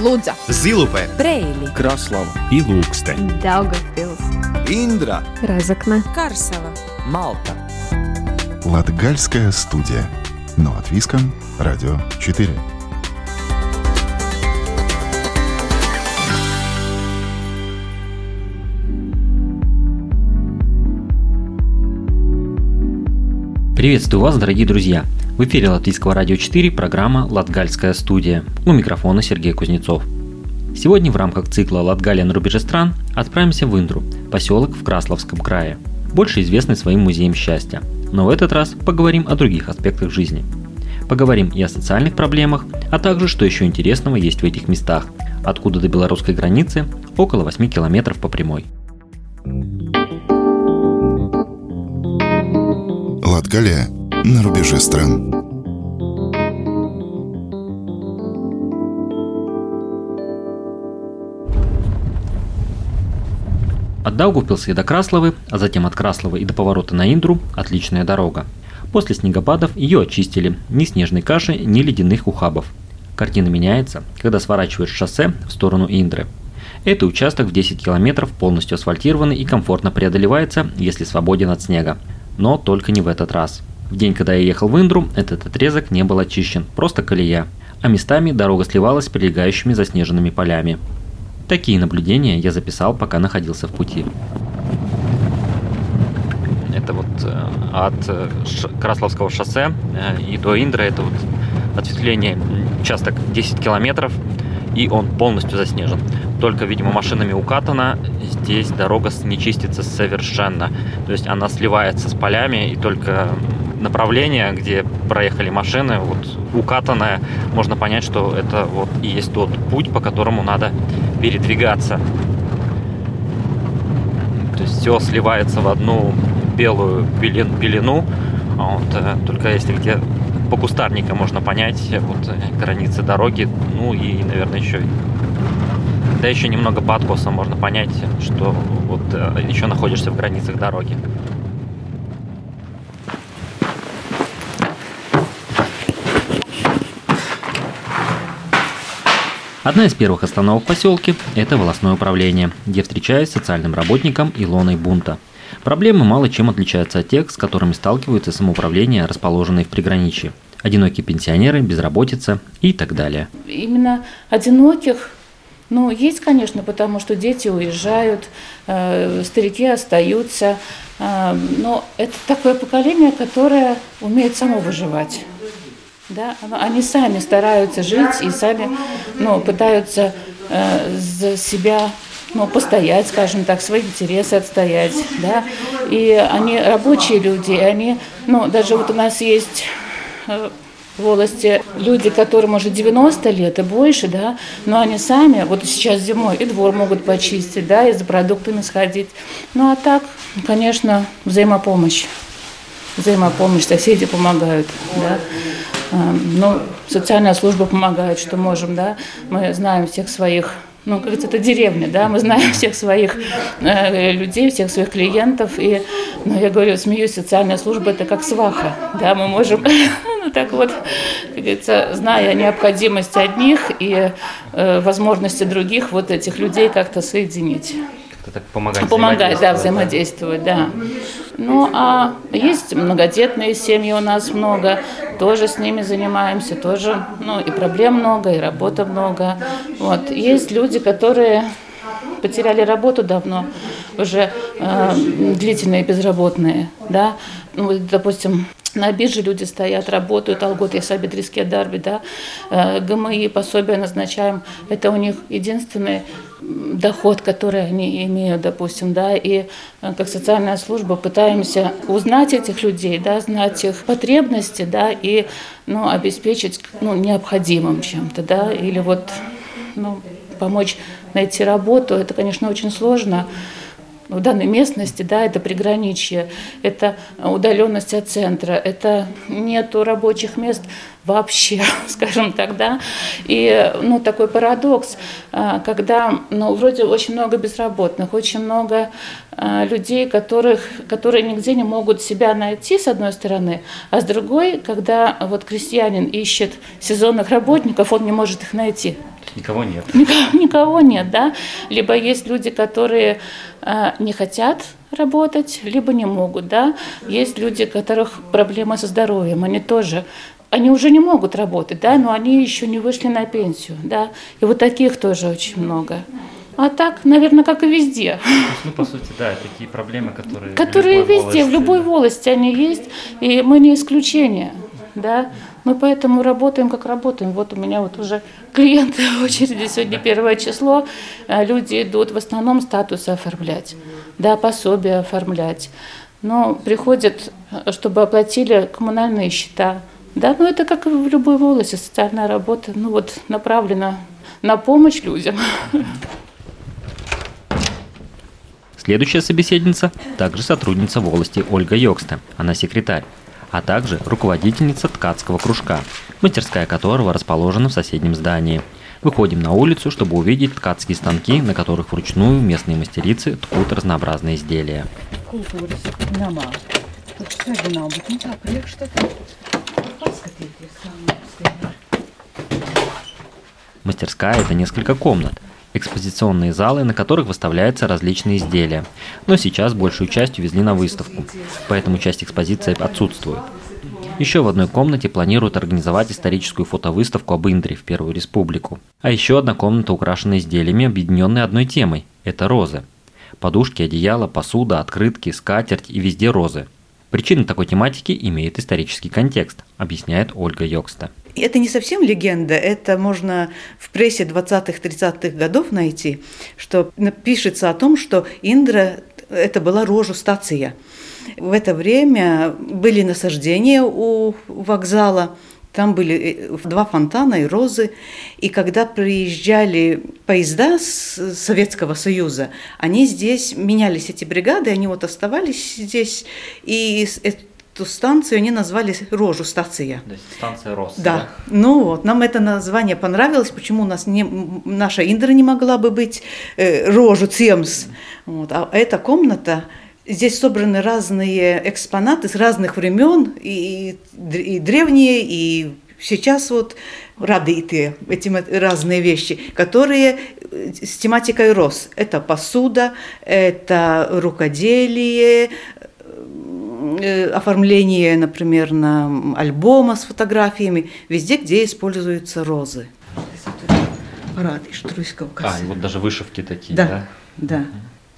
Лудза, Зилупе, Брейли, Краслава и Лукстē. Daugavpils, Индра, Разокне, Карсела. Малта. Латгальская студия. Но от Виском, Радио 4. Приветствую вас, дорогие друзья! В эфире Латвийского радио 4 программа «Латгальская студия». У микрофона Сергей Кузнецов. Сегодня в рамках цикла «Латгалия на рубеже стран» отправимся в Индру, поселок в Красловском крае, больше известный своим музеем счастья. Но в этот раз поговорим о других аспектах жизни. Поговорим и о социальных проблемах, а также, что еще интересного есть в этих местах, откуда до белорусской границы около 8 километров по прямой. Латгалия на рубеже стран. От Даугавпилса и до Красловы, а затем от Красловы и до поворота на Индру – отличная дорога. После снегопадов ее очистили, ни снежной каши, ни ледяных ухабов. Картина меняется, когда сворачиваешь шоссе в сторону Индры. Это участок в 10 километров полностью асфальтированный и комфортно преодолевается, если свободен от снега. Но только не в этот раз. В день, когда я ехал в Индру, этот отрезок не был очищен, просто колея. А местами дорога сливалась с прилегающими заснеженными полями. Такие наблюдения я записал, пока находился в пути. Это вот э, от э, Ш- Красловского шоссе э, и до Индры это вот ответвление участок 10 километров, и он полностью заснежен. Только, видимо, машинами укатано, здесь дорога не чистится совершенно. То есть она сливается с полями, и только направление, где проехали машины, вот укатанное, можно понять, что это вот и есть тот путь, по которому надо передвигаться. То есть все сливается в одну белую пелен- пелену. А Вот, э, только если где по кустарникам можно понять вот э, границы дороги, ну и, наверное, еще да еще немного по откосам можно понять, что вот э, еще находишься в границах дороги. Одна из первых остановок в поселке – это волосное управление, где встречаюсь с социальным работником Илоной Бунта. Проблемы мало чем отличаются от тех, с которыми сталкиваются самоуправления, расположенные в приграничье. Одинокие пенсионеры, безработица и так далее. Именно одиноких, ну, есть, конечно, потому что дети уезжают, э, старики остаются, э, но это такое поколение, которое умеет само выживать. Да, они сами стараются жить и сами ну, пытаются э, за себя ну, постоять, скажем так, свои интересы отстоять. Да? И они рабочие люди, и они, ну, даже вот у нас есть э, волости люди, которым уже 90 лет и больше, да, но они сами, вот сейчас зимой, и двор могут почистить, да, и за продуктами сходить. Ну а так, конечно, взаимопомощь. Взаимопомощь, соседи помогают, да. А, Ну, социальная служба помогает, что можем, да. Мы знаем всех своих ну, как говорится, это деревня, да, мы знаем всех своих э, людей, всех своих клиентов, и, ну, я говорю, смеюсь, социальная служба – это как сваха, да, мы можем, ну, так вот, как говорится, зная необходимость одних и э, возможности других, вот этих людей как-то соединить. Как-то так помогать. Помогать, да, взаимодействовать, взаимодействовать, да. Ну, а есть многодетные семьи у нас много, тоже с ними занимаемся, тоже, ну, и проблем много, и работы много. Вот. Есть люди, которые потеряли работу давно, уже э, длительные безработные, да, ну, допустим, на бирже люди стоят, работают, алгот, я сабитриске дарби, да, Э, ГМИ, пособия назначаем, это у них единственный доход, который они имеют, допустим, да, и э, как социальная служба пытаемся узнать этих людей, да, знать их потребности, да, и, ну, обеспечить, ну, необходимым чем-то, да, или вот, ну, помочь найти работу, это, конечно, очень сложно, в данной местности, да, это приграничье, это удаленность от центра, это нету рабочих мест вообще, скажем так, да, и, ну, такой парадокс, а, когда, ну, вроде очень много безработных, очень много а, людей, которых, которые нигде не могут себя найти, с одной стороны, а с другой, когда вот крестьянин ищет сезонных работников, он не может их найти, Никого нет. Никого, никого нет, да. Либо есть люди, которые э, не хотят работать, либо не могут, да. Есть люди, у которых проблемы со здоровьем, они тоже они уже не могут работать, да, но они еще не вышли на пенсию, да. И вот таких тоже очень много. А так, наверное, как и везде. Есть, ну, по сути, да, такие проблемы, которые... Которые в везде, волости, в любой волости они есть, и мы не исключение, да. Мы поэтому работаем, как работаем. Вот у меня вот уже клиенты в очереди, сегодня первое число, а люди идут в основном статусы оформлять, да, пособия оформлять. Но приходят, чтобы оплатили коммунальные счета, да, ну это как в любой волосе, социальная работа, ну вот направлена на помощь людям. Следующая собеседница – также сотрудница волости Ольга Йокста. Она секретарь а также руководительница ткацкого кружка, мастерская которого расположена в соседнем здании. Выходим на улицу, чтобы увидеть ткацкие станки, на которых вручную местные мастерицы ткут разнообразные изделия. Мастерская – это несколько комнат, экспозиционные залы, на которых выставляются различные изделия. Но сейчас большую часть увезли на выставку, поэтому часть экспозиции отсутствует. Еще в одной комнате планируют организовать историческую фотовыставку об Индре в Первую Республику. А еще одна комната украшена изделиями, объединенной одной темой – это розы. Подушки, одеяла, посуда, открытки, скатерть и везде розы. Причина такой тематики имеет исторический контекст, объясняет Ольга Йокста. Это не совсем легенда, это можно в прессе 20-30-х годов найти, что пишется о том, что Индра – это была рожу стация. В это время были насаждения у вокзала, там были э, два фонтана и розы. И когда приезжали поезда с Советского Союза, они здесь менялись, эти бригады, они вот оставались здесь. И эту станцию они назвали Рожу стация. То есть станция Рос. Да. да. Ну вот, нам это название понравилось, почему у нас не, наша Индра не могла бы быть э, Рожу Цемс. Вот, а эта комната, здесь собраны разные экспонаты с разных времен, и, и древние, и сейчас вот радиты, эти разные вещи, которые э, с тематикой рос. Это посуда, это рукоделие, Э, оформление, например, на альбома с фотографиями, везде, где используются розы. Рады, А, и вот даже вышивки такие, да? Да, да.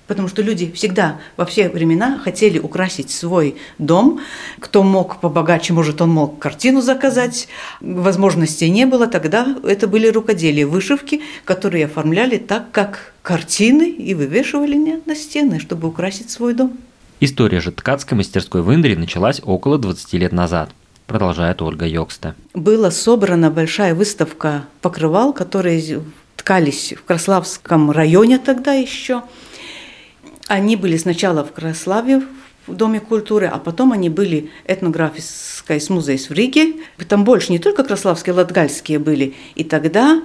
Потому что люди всегда во все времена хотели украсить свой дом. Кто мог побогаче, может, он мог картину заказать. Возможностей не было. Тогда это были рукоделия, вышивки, которые оформляли так, как картины и вывешивали на стены, чтобы украсить свой дом. История же ткацкой мастерской в Индре началась около 20 лет назад продолжает Ольга Йокста. Была собрана большая выставка покрывал, которые ткались в Краславском районе тогда еще. Они были сначала в Краславе, в Доме культуры, а потом они были этнографической с музей в Риге. Там больше не только краславские, латгальские были. И тогда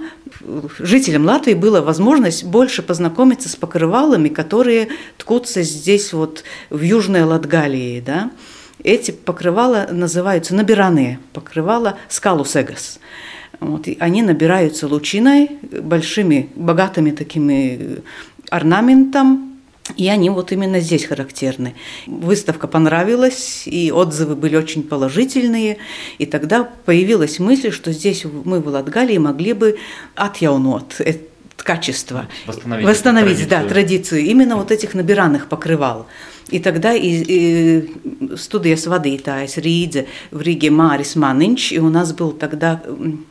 жителям Латвии была возможность больше познакомиться с покрывалами, которые ткутся здесь вот в Южной Латгалии. Да? Эти покрывала называются набираные покрывала скалусегас. Вот, и они набираются лучиной, большими, богатыми такими орнаментом, и они вот именно здесь характерны. Выставка понравилась, и отзывы были очень положительные. И тогда появилась мысль, что здесь мы в Латгалии могли бы отъяунот, качество, восстановить, восстановить да, традицию именно вот этих набиранных покрывал. И тогда и, и студijas vadītājs Ридзе в Риге Марис Манинч, и у нас был тогда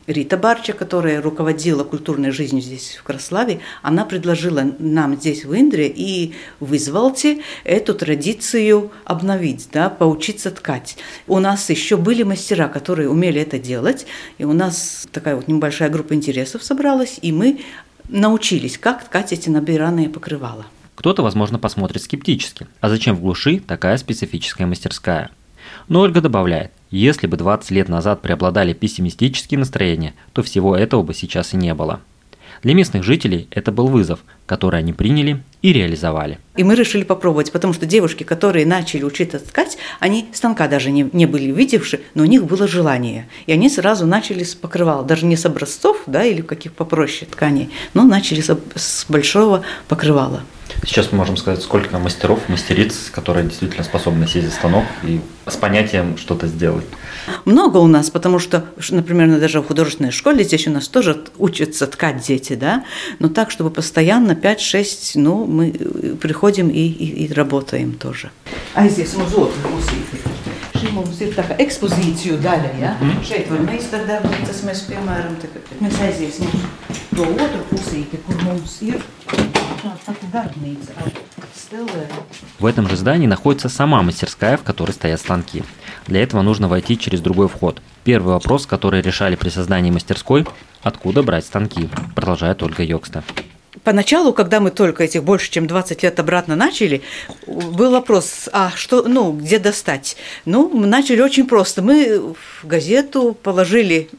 Рита Барча, которая руководила культурной жизнью здесь в Краславе, она предложила нам здесь в Индре и в Извалте эту традицию обновить, да, поучиться ткать. У нас еще были мастера, которые умели это делать, и у нас такая вот небольшая группа интересов собралась, и мы научились, как ткать эти набиранные покрывала. Кто-то, возможно, посмотрит скептически. А зачем в глуши такая специфическая мастерская? Но Ольга добавляет, если бы 20 лет назад преобладали пессимистические настроения, то всего этого бы сейчас и не было. Для местных жителей это был вызов, который они приняли и реализовали. И мы решили попробовать, потому что девушки, которые начали учиться ткать, они станка даже не, не были видевши, но у них было желание. И они сразу начали с покрывала, даже не с образцов, да, или каких попроще тканей, но начали с, с большого покрывала. Сейчас мы можем сказать, сколько мастеров, мастериц, которые действительно способны сесть за станок и с понятием что-то сделать. Много у нас, потому что, например, даже в художественной школе здесь у нас тоже учатся ткать дети, да, но так, чтобы постоянно 5-6, ну, мы приходим и, и, и работаем тоже. А здесь мы золото Šī mums ir tā kā ekspozīciju daļa. Ja? Mm. Šeit var meistardarbnīcas mēs, piemēram, tagad, mēs aiziesim uz to otru pusīti, kur mums ir В этом же здании находится сама мастерская, в которой стоят станки. Для этого нужно войти через другой вход. Первый вопрос, который решали при создании мастерской – откуда брать станки, продолжает Ольга Йокста. Поначалу, когда мы только этих больше, чем 20 лет обратно начали, был вопрос, а что, ну, где достать? Ну, мы начали очень просто. Мы в газету положили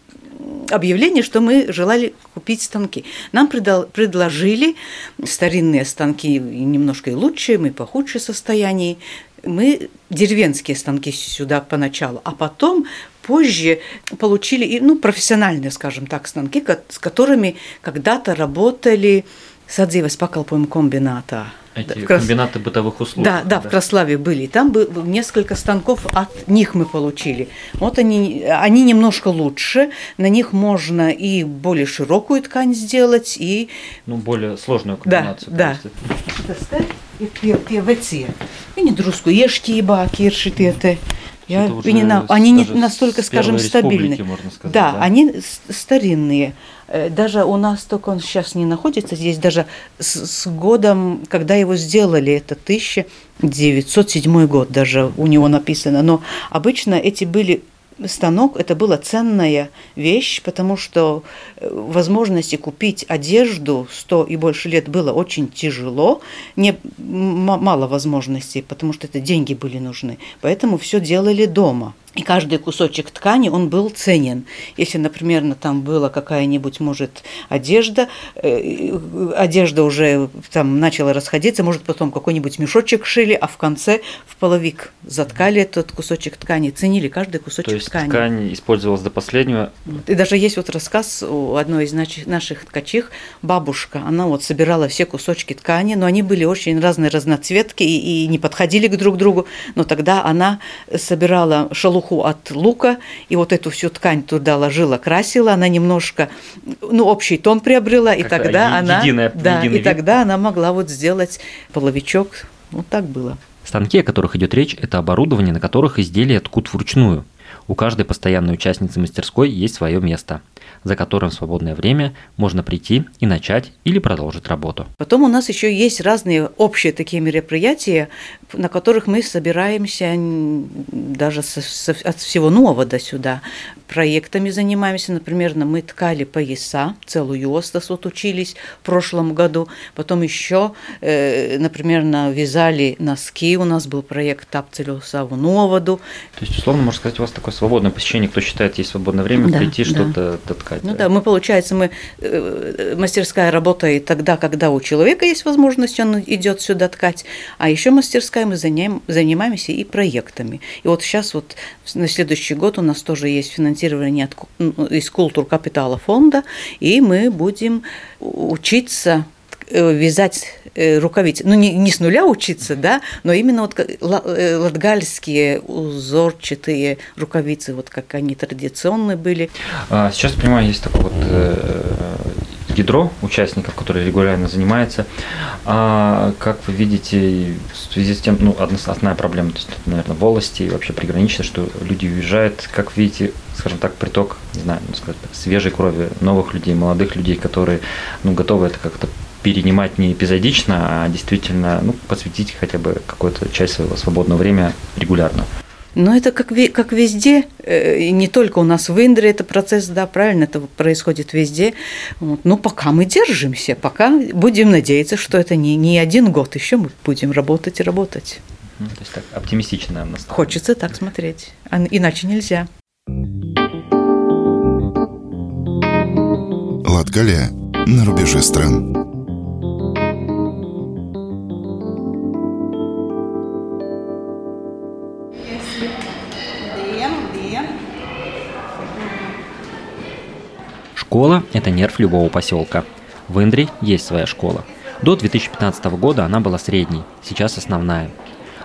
объявление, что мы желали купить станки. Нам предложили старинные станки немножко и лучшие, мы по худшее состоянии. Мы деревенские станки сюда поначалу, а потом позже получили ну, профессиональные, скажем так, станки, с которыми когда-то работали sadzīves pakalpojumu комбината. Эти Крас... комбинаты бытовых услуг. Да, да, да, в Краславе были. Там было несколько станков от них мы получили. Вот они, они немножко лучше. На них можно и более широкую ткань сделать, и... Ну, более сложную комбинацию. Да, да. Tas ir tie, tie vecie. Viņi drusku ieštībāki ir šitie te. Я, они, они не настолько, скажем, стабильны. Сказать, да, да, они старинные. Э, даже у нас только он сейчас не находится здесь, даже с, с годом, когда его сделали, это 1907 год даже у него написано. Но обычно эти были станок это была ценная вещь, потому что э, возможности купить одежду 100 и больше лет было очень тяжело, не, мало возможностей, потому что это деньги были нужны. Поэтому все делали дома. И каждый кусочек ткани, он был ценен. Если, например, там была какая-нибудь, может, одежда, э, одежда уже там начала расходиться, может, потом какой-нибудь мешочек шили, а в конце в половик заткали этот кусочек ткани, ценили каждый кусочек То есть ткани. ткань использовалась до последнего? И даже есть вот рассказ у одной из наших ткачих, бабушка, она вот собирала все кусочки ткани, но они были очень разные разноцветки и, и не подходили к друг другу, но тогда она собирала шелуху от лука, и вот эту всю ткань туда ложила, красила, она немножко, ну, общий тон приобрела, и тогда она, единая, да, и вид. тогда она могла вот сделать половичок, вот так было. Станки, о которых идет речь, это оборудование, на которых изделия ткут вручную. У каждой постоянной участницы мастерской есть свое место за которым в свободное время можно прийти и начать или продолжить работу. Потом у нас еще есть разные общие такие мероприятия, на которых мы собираемся даже со, со, от всего нового до сюда. Проектами занимаемся, например, мы ткали пояса, целую остас вот учились в прошлом году. Потом еще, э, например, вязали носки, у нас был проект «Тапцелю Саву Новоду». То есть, условно, можно сказать, у вас такое свободное посещение, кто считает, есть свободное время, да, прийти да. что-то ткать. Ну да, мы, получается, мы, э, мастерская работает тогда, когда у человека есть возможность, он идет сюда ткать, а еще мастерская мы заним, занимаемся и проектами. И вот сейчас вот на следующий год у нас тоже есть финансирование от, из культур капитала фонда, и мы будем учиться Э, вязать э, рукавицы. Ну, не, не с нуля учиться, да, но именно вот э, латгальские узорчатые рукавицы, вот как они традиционные были. А, сейчас, понимаю, есть такой вот ядро участников, которые регулярно занимаются. А как вы видите, в связи с тем, ну, основная проблема, то есть, наверное, волости и вообще приграничная, что люди уезжают, как видите, скажем так, приток, не знаю, ну, сказать, свежей крови, новых людей, молодых людей, которые, ну, готовы это как-то перенимать не эпизодично, а действительно ну, посвятить хотя бы какую-то часть своего свободного времени регулярно. Но это как, как везде, э, не только у нас в Индре это процесс, да, правильно, это происходит везде. Вот. Но пока мы держимся, пока будем надеяться, что это не, не один год, еще мы будем работать и работать. То есть так оптимистично настроено. Хочется так смотреть, а иначе нельзя. Латгалия на рубеже стран. Школа – это нерв любого поселка. В Индре есть своя школа. До 2015 года она была средней, сейчас основная.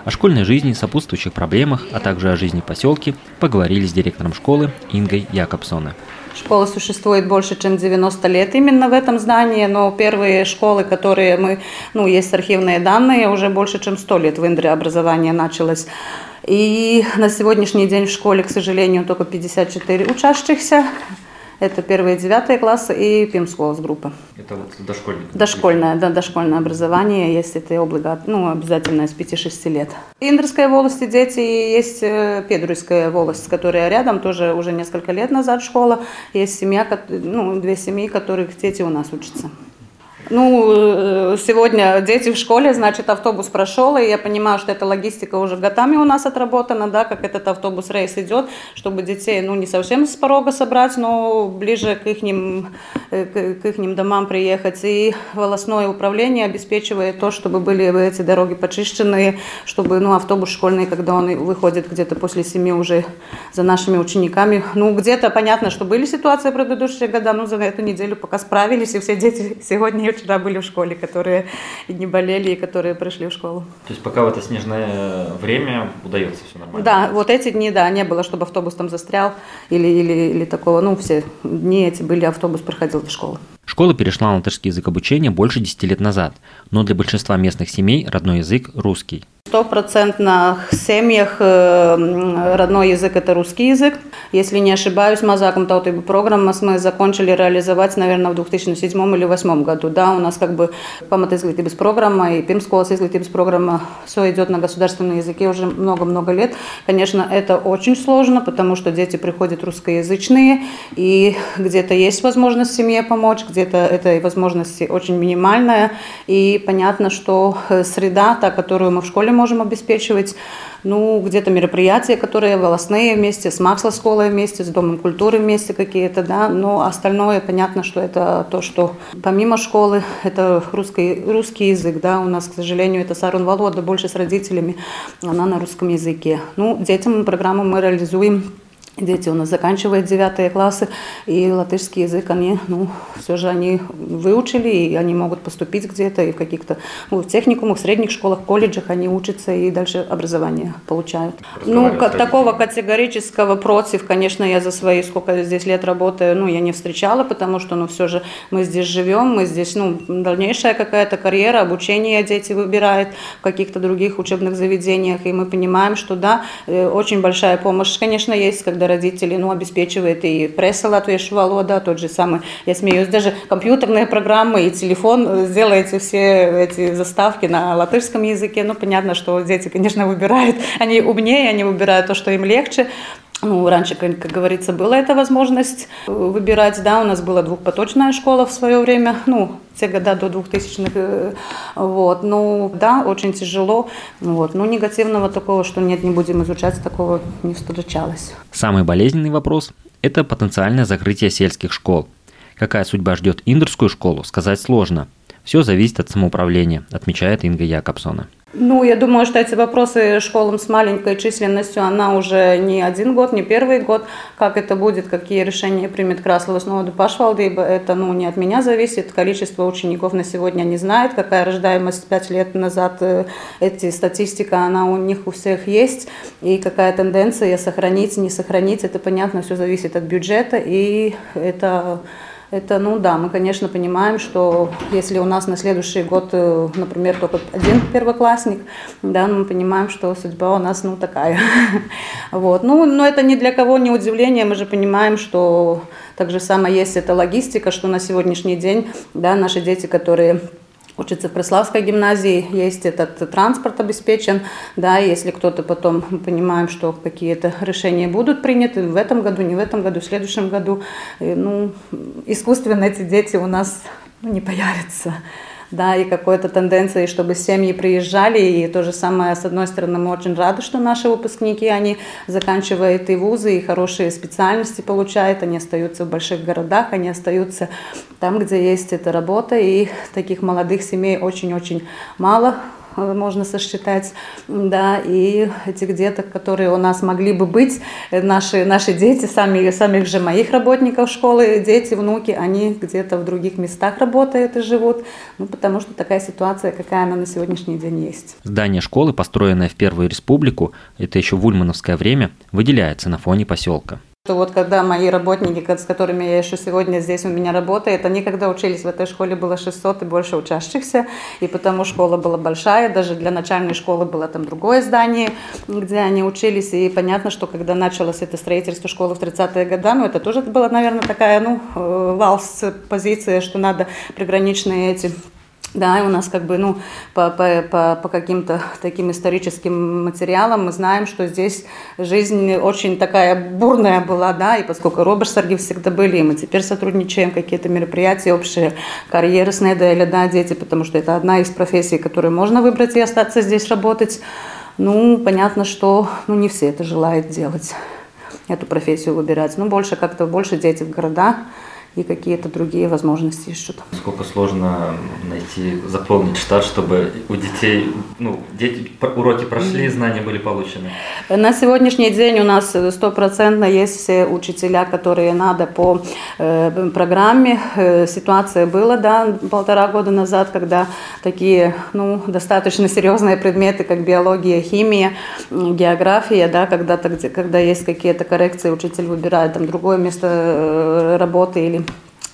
О школьной жизни, сопутствующих проблемах, а также о жизни в поселке поговорили с директором школы Ингой Якобсона. Школа существует больше, чем 90 лет именно в этом здании, но первые школы, которые мы, ну, есть архивные данные, уже больше, чем 100 лет в Индре образование началось. И на сегодняшний день в школе, к сожалению, только 54 учащихся. Это первые девятые классы и пимского группа. Это вот дошкольник? Дошкольное, да, дошкольное образование, есть это облигат, ну, обязательно с 5-6 лет. Индрская волость дети, есть э, Педруйская волость, которая рядом, тоже уже несколько лет назад школа. Есть семья, ну, две семьи, которых дети у нас учатся. Ну, э, сегодня дети в школе, значит, автобус прошел, и я понимаю, что эта логистика уже годами у нас отработана, да, как этот автобус рейс идет, чтобы детей, ну, не совсем с порога собрать, но ближе к их, э, к их домам приехать. И волосное управление обеспечивает то, чтобы были эти дороги почищенные, чтобы, ну, автобус школьный, когда он выходит где-то после семи уже за нашими учениками, ну, где-то понятно, что были ситуации предыдущие года, но за эту неделю пока справились, и все дети сегодня вчера были в школе, которые не болели и которые пришли в школу. То есть пока в это снежное время удается все нормально? Да, вот эти дни, да, не было, чтобы автобус там застрял или, или, или такого. Ну, все дни эти были, автобус проходил до школы. Школа перешла на латышский язык обучения больше 10 лет назад, но для большинства местных семей родной язык – русский стопроцентных семьях э, родной язык – это русский язык. Если не ошибаюсь, Мазаком Таутыбы программу мы закончили реализовать, наверное, в 2007 или 2008 году. Да, у нас как бы памята изглитības программа и Пимсколас изглитības программа все идет на государственном языке уже много-много лет. Конечно, это очень сложно, потому что дети приходят русскоязычные, и где-то есть возможность семье помочь, где-то этой возможности очень минимальная. И понятно, что э, среда, та, которую мы в школе можем обеспечивать, ну, где-то мероприятия, которые волосные вместе, с Максло-школой вместе, с Домом культуры вместе какие-то, да, но остальное, понятно, что это то, что помимо школы, это русский, русский язык, да, у нас, к сожалению, это Сарун Волода, больше с родителями, она на русском языке. Ну, детям программу мы реализуем Дети у нас заканчивают девятые классы, и латышский язык они, ну, все же они выучили, и они могут поступить где-то, и в каких-то, ну, в техникумах, в средних школах, колледжах они учатся и дальше образование получают. Ну, как, такого категорического против, конечно, я за свои, сколько здесь лет работаю, ну, я не встречала, потому что, ну, все же мы здесь живем, мы здесь, ну, дальнейшая какая-то карьера, обучение дети выбирают в каких-то других учебных заведениях, и мы понимаем, что, да, э, очень большая помощь, конечно, есть, когда когда родители ну, обеспечивают и пресса латвийского валода, тот же самый, я смеюсь, даже компьютерные программы и телефон, сделаете все эти заставки на латышском языке, ну, понятно, что дети, конечно, выбирают, они умнее, они выбирают то, что им легче, ну, раньше, как, говорится, была эта возможность выбирать, да, у нас была двухпоточная школа в свое время, ну, те года до 2000-х, э, вот, ну, да, очень тяжело, вот, но негативного такого, что нет, не будем изучать, такого не встречалось. Самый болезненный вопрос – это потенциальное закрытие сельских школ. Какая судьба ждет Индерскую школу, сказать сложно. Все зависит от самоуправления, отмечает Инга Якобсона. Ну, я думаю, что эти вопросы школам с маленькой численностью, она уже не один год, не первый год. Как это будет, какие решения примет Краслова снова Пашвалдыба, это ну, не от меня зависит. Количество учеников на сегодня не знает, какая рождаемость пять лет назад. Э, эти статистика, она у них у всех есть. И какая тенденция сохранить, не сохранить, это понятно, все зависит от бюджета. И это это, ну да, мы, конечно, понимаем, что если у нас на следующий год, э, например, только один первоклассник, да, мы понимаем, что судьба у нас, ну, такая. Вот. Ну, но это ни для кого не удивление, мы же понимаем, что так же самое есть эта логистика, что на сегодняшний день, да, наши дети, которые учится в Преславской гимназии, есть этот транспорт обеспечен, да, если кто-то потом, понимаем, что какие-то решения будут приняты в этом году, не в этом году, в следующем году, и, ну, искусственно эти дети у нас ну, не появятся. Да, и какой-то тенденции, чтобы семьи приезжали, и то же самое, с одной стороны, мы очень рады, что наши выпускники, они заканчивают и вузы, и хорошие специальности получают, они остаются в больших городах, они остаются там, где есть эта работа, и таких молодых семей очень-очень мало, можно сосчитать, да, и этих деток, которые у нас могли бы быть, э, наши, наши дети, сами, самих же моих работников школы, дети, внуки, они где-то в других местах работают и живут, ну, потому что такая ситуация, какая она на сегодняшний день есть. Здание школы, построенное в Первую Республику, это еще в ульмановское время, выделяется на фоне поселка. Вот когда мои работники, с которыми я еще сегодня здесь у меня работает, они когда учились в этой школе было 600 и больше учащихся, и потому школа была большая, даже для начальной школы было там другое здание, где они учились, и понятно, что когда началось это строительство школы в 30-е годы, ну это тоже была, наверное, такая, ну, э, валс позиция, что надо приграничные эти да, и у нас как бы, ну, по, по, по, по каким-то таким историческим материалам мы знаем, что здесь жизнь очень такая бурная была, да, и поскольку роберсарги всегда были, мы теперь сотрудничаем, какие-то мероприятия, общие карьеры с Неделя, да, дети, потому что это одна из профессий, которую можно выбрать и остаться здесь работать. Ну, понятно, что ну, не все это желают делать, эту профессию выбирать. Ну, больше как-то, больше дети в города, и какие-то другие возможности ищут. Сколько сложно найти, заполнить штат, чтобы у детей, ну, дети уроки прошли, знания были получены? На сегодняшний день у нас стопроцентно есть все учителя, которые надо по э, программе. Э, ситуация была, да, полтора года назад, когда такие, ну, достаточно серьезные предметы, как биология, химия, география, да, когда, когда есть какие-то коррекции, учитель выбирает там другое место э, работы или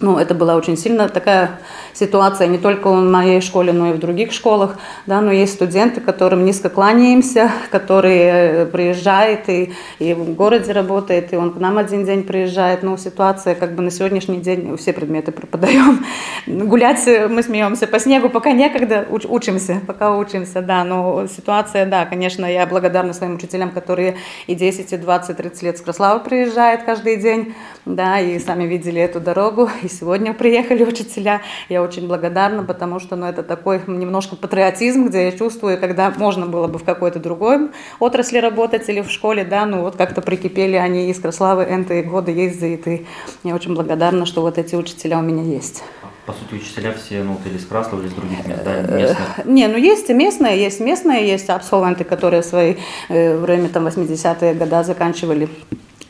ну, это была очень сильно такая ситуация не только в моей школе, но и в других школах. Да, но есть студенты, которым низко кланяемся, которые приезжают и, и в городе работает, и он к нам один день приезжает. Но ситуация как бы на сегодняшний день все предметы преподаем. Гулять мы смеемся по снегу, пока некогда, уч, учимся, пока учимся, да. Но ситуация, да, конечно, я благодарна своим учителям, которые и 10, и 20, 30 лет с Краславы приезжают каждый день, да, и сами видели эту дорогу, и сегодня приехали учителя. Я очень благодарна, потому что ну, это такой немножко патриотизм, где я чувствую, когда можно было бы в какой-то другой отрасли работать или в школе, да, ну вот как-то прикипели они из Краславы энтые годы ездят, и я очень благодарна, что вот эти учителя у меня есть. По сути, учителя все, ну, или из Краслова, или из других мест, да, э, местных? Не, ну, есть и местные, есть местные, есть абсолвенты, которые в свои э, время, там, 80-е годы заканчивали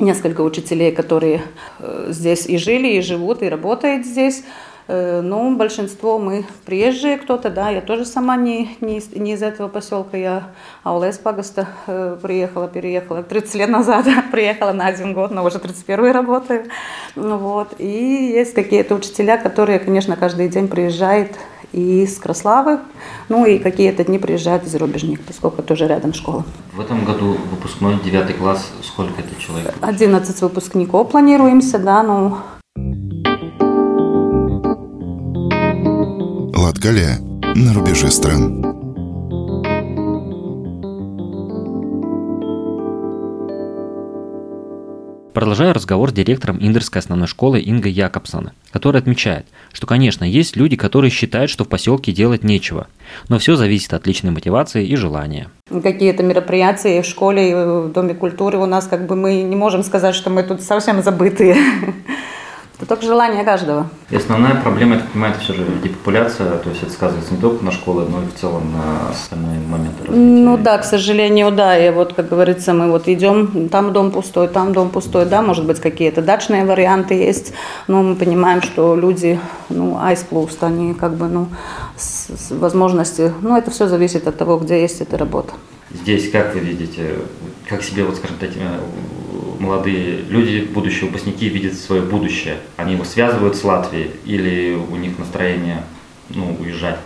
несколько учителей, которые э, здесь и жили, и живут, и работают здесь. Но большинство мы приезжие кто-то, да, я тоже сама не, не, не из этого поселка, я Аулес Пагаста э, приехала, переехала 30 лет назад, приехала на один год, но уже 31 работаю. Вот. И есть какие-то учителя, которые, конечно, каждый день приезжают и из Краславы, ну и какие-то дни приезжают из Рубежник, поскольку тоже рядом школа. В этом году выпускной девятый класс, сколько это человек? 11 выпускников планируемся, да, ну... Латгалия на рубеже стран. Продолжаю разговор с директором Индерской основной школы Ингой Якобсона, которая отмечает, что, конечно, есть люди, которые считают, что в поселке делать нечего, но все зависит от личной мотивации и желания. Какие-то мероприятия в школе, в Доме культуры у нас, как бы мы не можем сказать, что мы тут совсем забытые. Это только желание каждого. И основная проблема, я так понимаю, это все же депопуляция, то есть это сказывается не только на школы, но и в целом на остальные моменты развития. Ну да, к сожалению, да. И вот, как говорится, мы вот идем, там дом пустой, там дом пустой, да, может быть, какие-то дачные варианты есть, но мы понимаем, что люди, ну, айсплуст, они как бы, ну, с, с возможности, ну, это все зависит от того, где есть эта работа. Здесь, как вы видите, как себе, вот, скажем так, молодые люди, будущие выпускники, видят свое будущее? Они его связывают с Латвией или у них настроение ну, уезжать?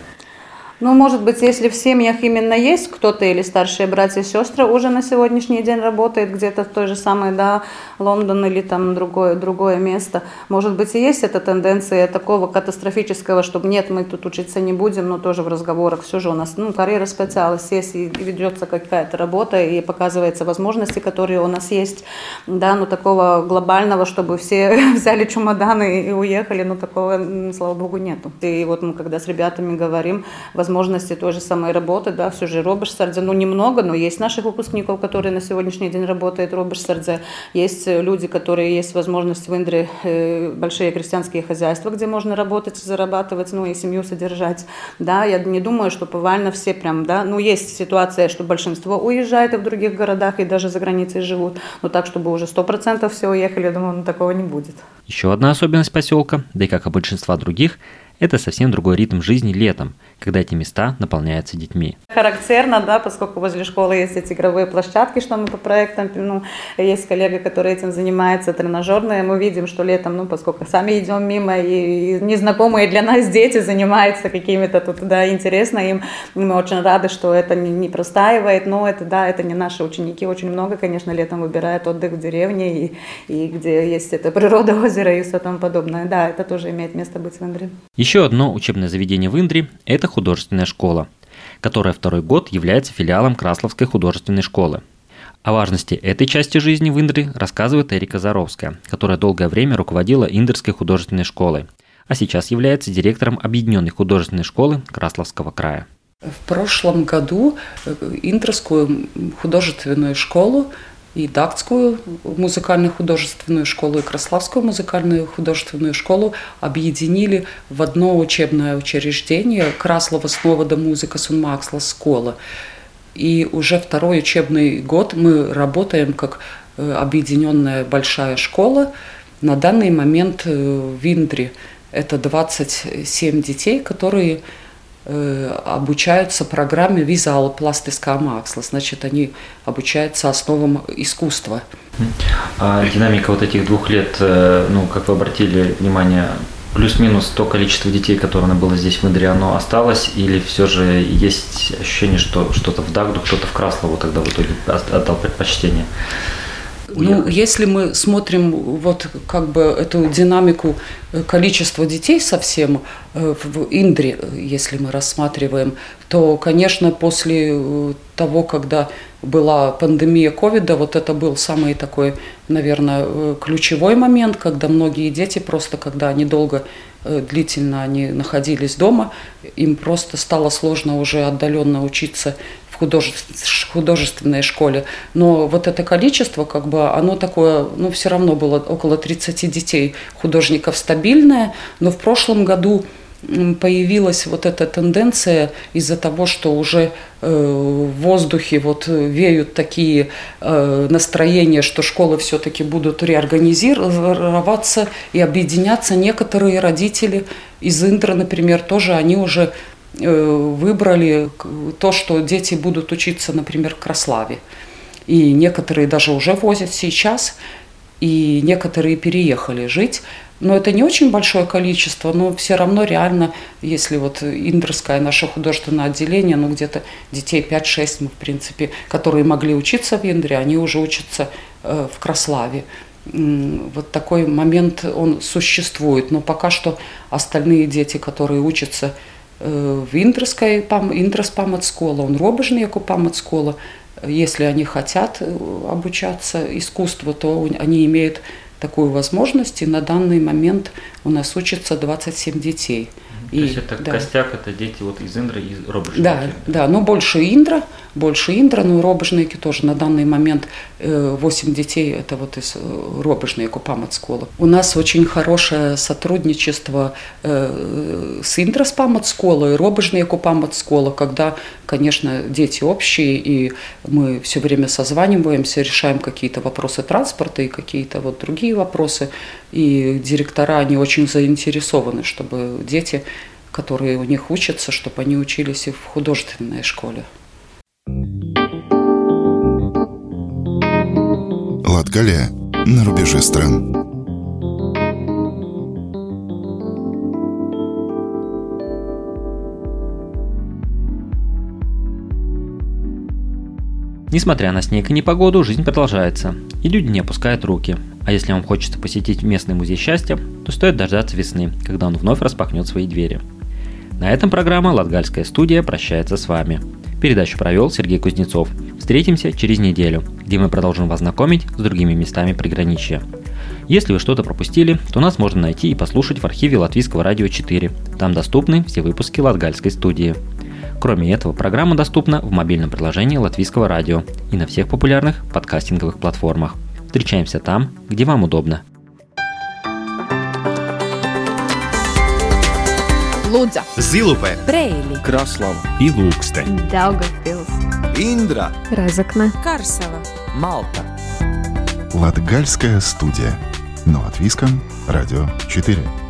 Ну, может быть, если в семьях именно есть кто-то или старшие братья и сестры уже на сегодняшний день работает где-то в той же самой, да, Лондон или там другое, другое место, может быть, и есть эта тенденция такого катастрофического, чтобы нет, мы тут учиться не будем, но тоже в разговорах. Все же у нас, ну, карьера специалист есть, и ведется какая-то работа, и показывается возможности, которые у нас есть, да, но такого глобального, чтобы все взяли чемоданы и уехали, ну, такого, слава богу, нету. И вот мы когда с ребятами говорим, возможности той же самой работы, да, все же Роберсардзе, ну немного, но есть наших выпускников, которые на сегодняшний день работают в Роберсардзе, есть люди, которые есть возможность в Индре, э, большие крестьянские хозяйства, где можно работать, зарабатывать, ну и семью содержать, да, я не думаю, что повально все прям, да, ну есть ситуация, что большинство уезжает в других городах, и даже за границей живут, но так, чтобы уже сто процентов все уехали, я думаю, ну, такого не будет. Еще одна особенность поселка, да и как и большинства других, это совсем другой ритм жизни летом, когда эти места наполняются детьми. Характерно, да, поскольку возле школы есть эти игровые площадки, что мы по проектам, ну, есть коллега, который этим занимается, тренажерные, мы видим, что летом, ну, поскольку сами идем мимо, и, и незнакомые для нас дети занимаются какими-то тут, да, интересно им, мы очень рады, что это не, не простаивает, но это, да, это не наши ученики, очень много, конечно, летом выбирают отдых в деревне, и, и где есть эта природа озера и все тому подобное, да, это тоже имеет место быть в Индре. Еще одно учебное заведение в Индре – это художественная школа, которая второй год является филиалом Красловской художественной школы. О важности этой части жизни в Индре рассказывает Эрика Заровская, которая долгое время руководила Индерской художественной школой, а сейчас является директором Объединенной художественной школы Красловского края. В прошлом году Индрскую художественную школу и Дактскую музыкальную художественную школу, и Краславскую музыкальную художественную школу объединили в одно учебное учреждение Краслова снова до музыка Сунмаксла школа. И уже второй учебный год мы работаем как э, объединенная большая школа. На данный момент э, в Индре это 27 детей, которые обучаются программе визуал пластического максла, значит, они обучаются основам искусства. А динамика вот этих двух лет, э, ну, как вы обратили внимание, плюс-минус то количество детей, которое было здесь в Индре, оно осталось, или все же есть ощущение, что что-то в Дагду, кто-то в Краслову тогда в итоге отдал предпочтение? Ну, если мы смотрим вот как бы эту динамику э, количества детей совсем э, в Индре, если мы рассматриваем, то, конечно, после э, того, когда была пандемия ковида, вот это был самый такой, наверное, ключевой момент, когда многие дети просто, когда они долго длительно они находились дома, им просто стало сложно уже отдаленно учиться художественной школе. Но вот это количество, как бы, оно такое, ну, все равно было около 30 детей художников стабильное, но в прошлом году появилась вот эта тенденция из-за того, что уже э, в воздухе вот веют такие э, настроения, что школы все-таки будут реорганизироваться и объединяться. Некоторые родители из Индра, например, тоже они уже выбрали то, что дети будут учиться, например, в Краславе. И некоторые даже уже возят сейчас, и некоторые переехали жить. Но это не очень большое количество, но все равно реально, если вот Индрское наше художественное отделение, ну где-то детей 5-6 мы, в принципе, которые могли учиться в Индре, они уже учатся э, в Краславе. Вот такой момент, он существует, но пока что остальные дети, которые учатся в Інтерській, Інтерс пам'ятскола, он робежний, як у пам'ятскола. Если они хотят обучаться искусству, то они имеют такую возможность, и на данный момент у нас учатся 27 детей – и, То есть это да. костяк, это дети вот из Индра и Робожники? Да, да, но больше Индра, больше Индра, но Робожники тоже на данный момент 8 э, детей, это вот из э, Робожники Паматскола. У нас очень хорошее сотрудничество э, с Индра с Паматскола и Робожники Паматскола, когда, конечно, дети общие, и мы все время созваниваемся, решаем какие-то вопросы транспорта и какие-то вот другие вопросы, и директора, они очень заинтересованы, чтобы дети которые у них учатся, чтобы они учились и в художественной школе. Латгалия на рубеже стран. Несмотря на снег и непогоду, жизнь продолжается, и люди не опускают руки. А если вам хочется посетить местный музей счастья, то стоит дождаться весны, когда он вновь распахнет свои двери. На этом программа «Латгальская студия» прощается с вами. Передачу провел Сергей Кузнецов. Встретимся через неделю, где мы продолжим вас знакомить с другими местами приграничья. Если вы что-то пропустили, то нас можно найти и послушать в архиве Латвийского радио 4. Там доступны все выпуски Латгальской студии. Кроме этого, программа доступна в мобильном приложении Латвийского радио и на всех популярных подкастинговых платформах. Встречаемся там, где вам удобно. Лудза, Зилупе, Брейли, Краслава. И Ilūkste, Daugavpils, Индра, Разокна, Карсела, Малта. Латгальская студия. Но от Виском, Радио 4.